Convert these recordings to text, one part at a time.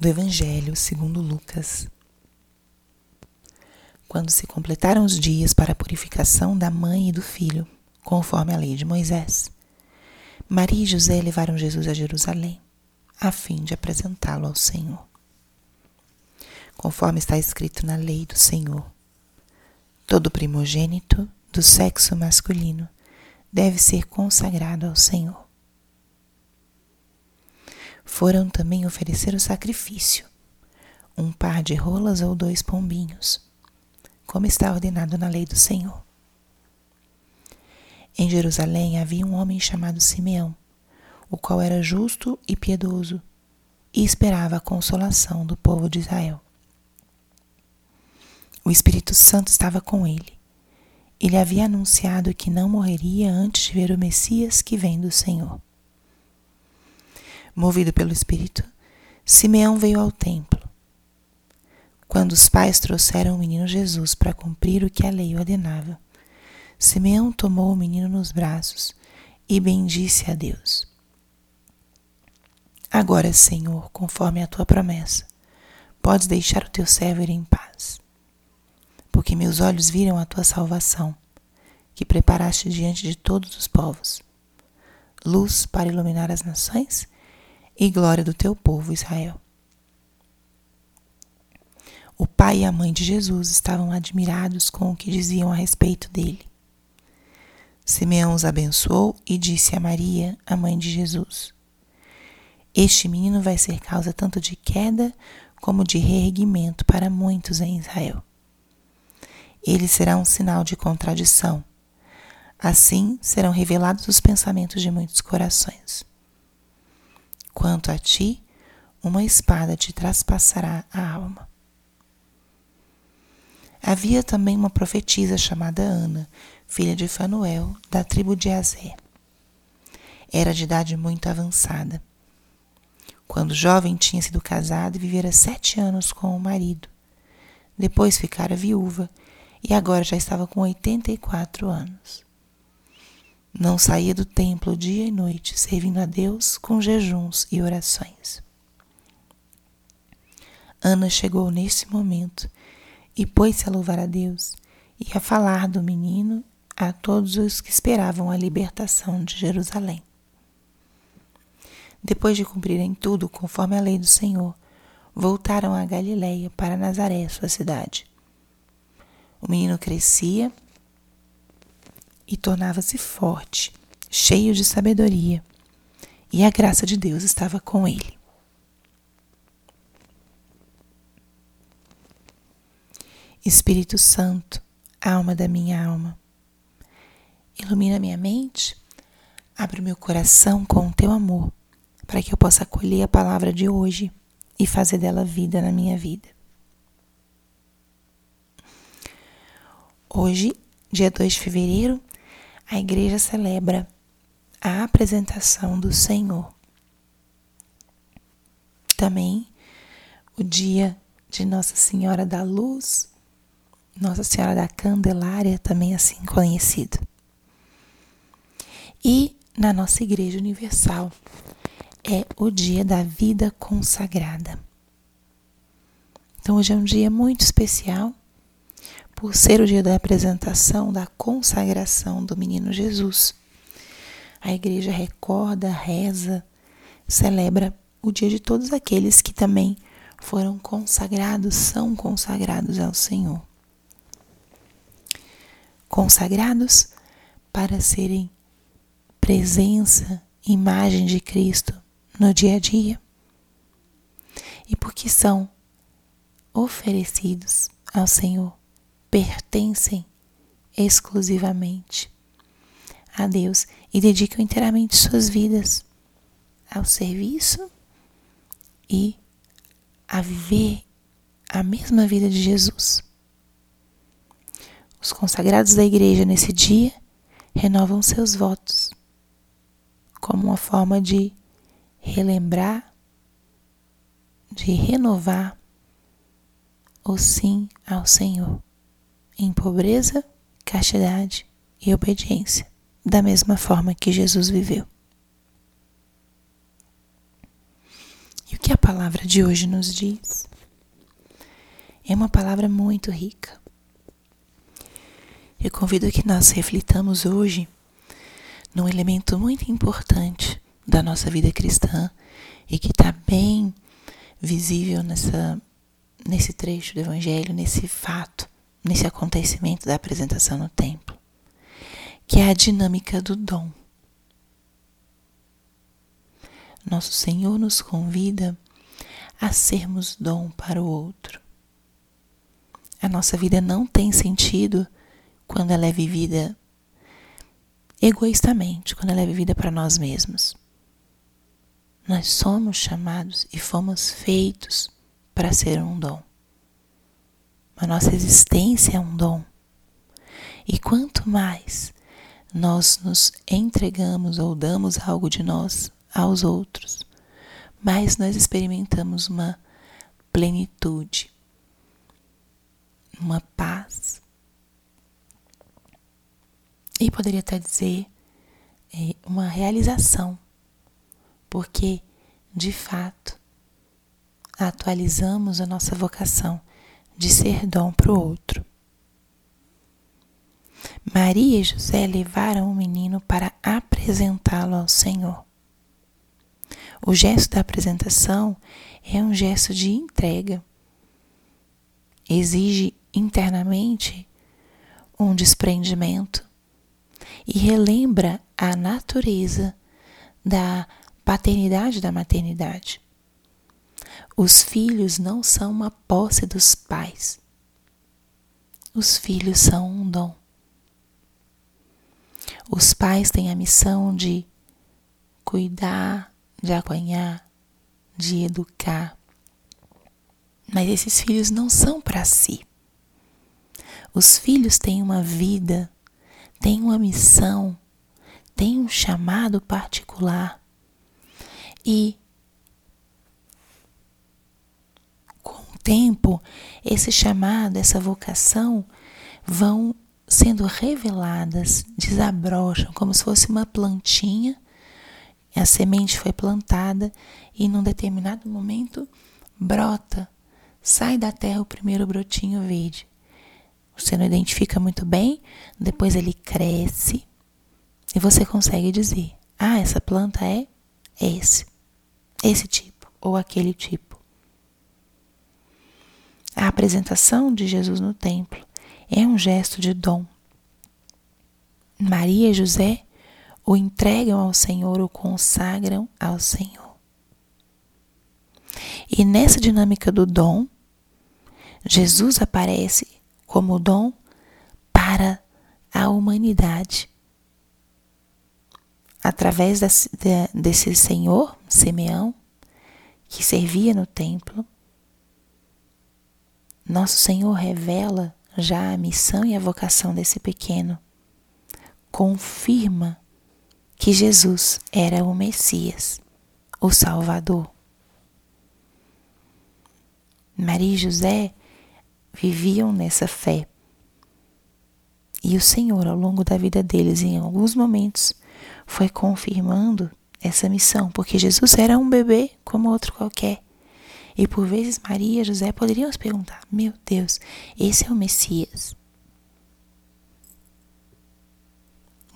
do Evangelho segundo Lucas. Quando se completaram os dias para a purificação da mãe e do filho, conforme a lei de Moisés, Maria e José levaram Jesus a Jerusalém, a fim de apresentá-lo ao Senhor. Conforme está escrito na lei do Senhor, todo primogênito do sexo masculino deve ser consagrado ao Senhor. Foram também oferecer o sacrifício, um par de rolas ou dois pombinhos, como está ordenado na lei do Senhor. Em Jerusalém havia um homem chamado Simeão, o qual era justo e piedoso e esperava a consolação do povo de Israel. O Espírito Santo estava com ele. Ele havia anunciado que não morreria antes de ver o Messias que vem do Senhor. Movido pelo Espírito, Simeão veio ao templo. Quando os pais trouxeram o menino Jesus para cumprir o que a lei ordenava, Simeão tomou o menino nos braços e bendisse a Deus. Agora, Senhor, conforme a tua promessa, podes deixar o teu servo ir em paz, porque meus olhos viram a tua salvação, que preparaste diante de todos os povos, luz para iluminar as nações e glória do teu povo Israel. O pai e a mãe de Jesus estavam admirados com o que diziam a respeito dele. Simeão os abençoou e disse a Maria, a mãe de Jesus: Este menino vai ser causa tanto de queda como de reerguimento para muitos em Israel. Ele será um sinal de contradição. Assim serão revelados os pensamentos de muitos corações. Quanto a ti, uma espada te traspassará a alma. Havia também uma profetisa chamada Ana, filha de Fanuel, da tribo de Azé. Era de idade muito avançada. Quando jovem, tinha sido casada e vivera sete anos com o marido. Depois ficara viúva e agora já estava com 84 anos. Não saía do templo dia e noite, servindo a Deus com jejuns e orações. Ana chegou nesse momento e pôs-se a louvar a Deus e a falar do menino a todos os que esperavam a libertação de Jerusalém. Depois de cumprirem tudo conforme a lei do Senhor, voltaram a Galiléia para Nazaré, sua cidade. O menino crescia e tornava-se forte, cheio de sabedoria, e a graça de Deus estava com ele. Espírito Santo, alma da minha alma, Ilumina minha mente, abre o meu coração com o teu amor, para que eu possa acolher a palavra de hoje e fazer dela vida na minha vida. Hoje, dia 2 de fevereiro, a igreja celebra a apresentação do Senhor. Também o dia de Nossa Senhora da Luz, Nossa Senhora da Candelária, também assim conhecido e na nossa Igreja Universal. É o dia da vida consagrada. Então, hoje é um dia muito especial, por ser o dia da apresentação, da consagração do menino Jesus. A igreja recorda, reza, celebra o dia de todos aqueles que também foram consagrados, são consagrados ao Senhor. Consagrados para serem presença, imagem de Cristo no dia a dia e porque são oferecidos ao Senhor, pertencem exclusivamente a Deus e dedicam inteiramente suas vidas ao serviço e a viver a mesma vida de Jesus. Os consagrados da igreja nesse dia renovam seus votos como uma forma de relembrar, de renovar o sim ao Senhor em pobreza, castidade e obediência, da mesma forma que Jesus viveu. E o que a palavra de hoje nos diz? É uma palavra muito rica. Eu convido que nós reflitamos hoje num elemento muito importante da nossa vida cristã e que está bem visível nessa, nesse trecho do Evangelho, nesse fato, nesse acontecimento da apresentação no templo, que é a dinâmica do dom. Nosso Senhor nos convida a sermos dom para o outro. A nossa vida não tem sentido quando ela é vivida egoístamente, quando ela é vivida para nós mesmos. Nós somos chamados e fomos feitos para ser um dom. A nossa existência é um dom. E quanto mais nós nos entregamos ou damos algo de nós aos outros, mais nós experimentamos uma plenitude, uma paz. E poderia até dizer é, uma realização, porque de fato atualizamos a nossa vocação de ser dom para o outro. Maria e José levaram o menino para apresentá-lo ao Senhor. O gesto da apresentação é um gesto de entrega. Exige internamente um desprendimento e relembra a natureza da paternidade da maternidade. Os filhos não são uma posse dos pais. Os filhos são um dom. Os pais têm a missão de cuidar, de apanhar, de educar. Mas esses filhos não são para si. Os filhos têm uma vida, têm uma missão, têm um chamado particular. E com o tempo, esse chamado, essa vocação vão sendo reveladas, desabrocham como se fosse uma plantinha a semente foi plantada e num determinado momento brota, sai da terra o primeiro brotinho verde. Você não identifica muito bem, depois ele cresce e você consegue dizer: ah, essa planta é esse, esse tipo ou aquele tipo. A apresentação de Jesus no templo é um gesto de dom. Maria e José o entregam ao Senhor, o consagram ao Senhor. E nessa dinâmica do dom, Jesus aparece como dom para a humanidade. Através desse Senhor, Simeão, que servia no templo, nosso Senhor revela já a missão e a vocação desse pequeno, confirma que Jesus era o Messias, o Salvador. Maria e José viviam nessa fé. E o Senhor, ao longo da vida deles, em alguns momentos, foi confirmando essa missão, porque Jesus era um bebê como outro qualquer. E por vezes Maria e José poderiam se perguntar: Meu Deus, esse é o Messias.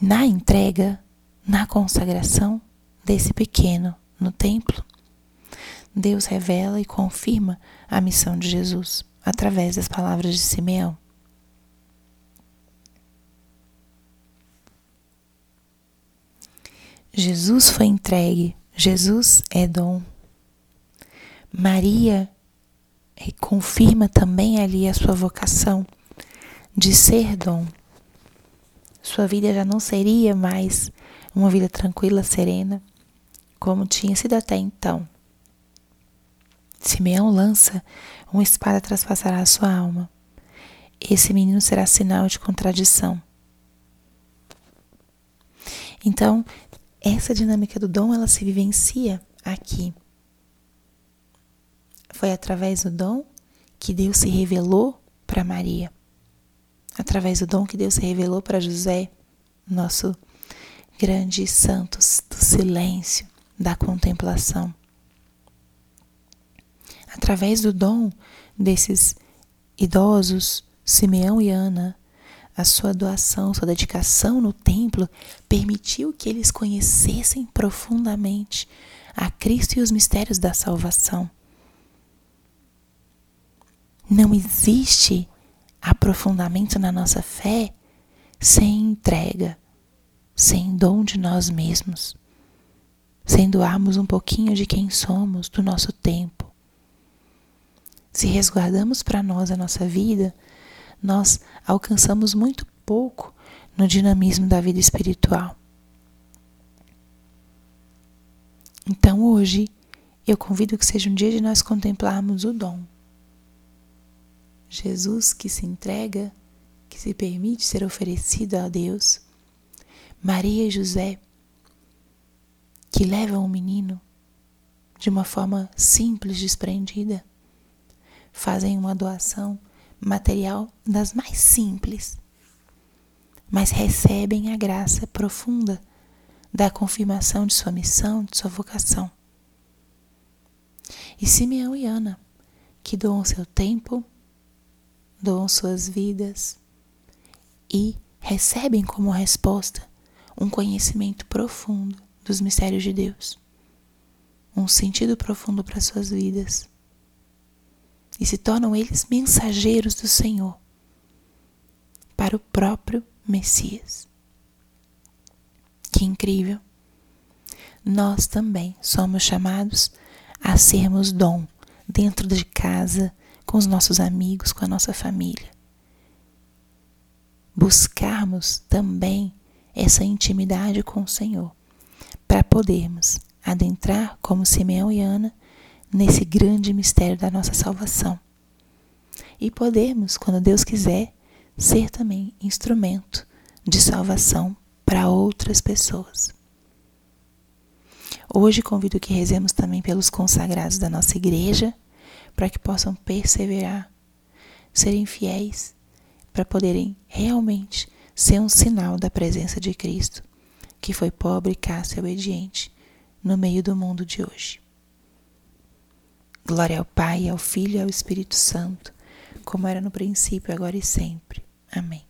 Na entrega, na consagração desse pequeno no templo, Deus revela e confirma a missão de Jesus através das palavras de Simeão. Jesus foi entregue, Jesus é dom. Maria confirma também ali a sua vocação de ser dom. Sua vida já não seria mais uma vida tranquila, serena, como tinha sido até então. Simeão lança uma espada traspassará a sua alma. Esse menino será sinal de contradição. Então, essa dinâmica do dom, ela se vivencia aqui. Foi através do dom que Deus se revelou para Maria. Através do dom que Deus se revelou para José, nosso grandes santos do silêncio, da contemplação. através do dom desses idosos, Simeão e Ana, a sua doação, sua dedicação no templo permitiu que eles conhecessem profundamente a Cristo e os mistérios da salvação. Não existe aprofundamento na nossa fé sem entrega, sem dom de nós mesmos, sem doarmos um pouquinho de quem somos, do nosso tempo. Se resguardamos para nós a nossa vida, nós alcançamos muito pouco no dinamismo da vida espiritual. Então hoje eu convido que seja um dia de nós contemplarmos o dom. Jesus que se entrega, que se permite ser oferecido a Deus. Maria e José que levam o menino de uma forma simples, desprendida, fazem uma doação material das mais simples, mas recebem a graça profunda da confirmação de sua missão, de sua vocação. E Simeão e Ana, que doam seu tempo, doam suas vidas e recebem como resposta um conhecimento profundo dos mistérios de Deus, um sentido profundo para suas vidas e se tornam eles mensageiros do Senhor para o próprio Messias. Que incrível! Nós também somos chamados a sermos dom dentro de casa, com os nossos amigos, com a nossa família. Buscarmos também essa intimidade com o Senhor, para podermos adentrar como Simeão e Ana nesse grande mistério da nossa salvação. E podermos, quando Deus quiser, ser também instrumento de salvação para outras pessoas. Hoje convido que rezemos também pelos consagrados da nossa igreja, para que possam perseverar, serem fiéis, para poderem realmente ser um sinal da presença de Cristo, que foi pobre, casto e obediente no meio do mundo de hoje. Glória ao Pai, ao Filho e ao Espírito Santo, como era no princípio, agora e sempre. Amém.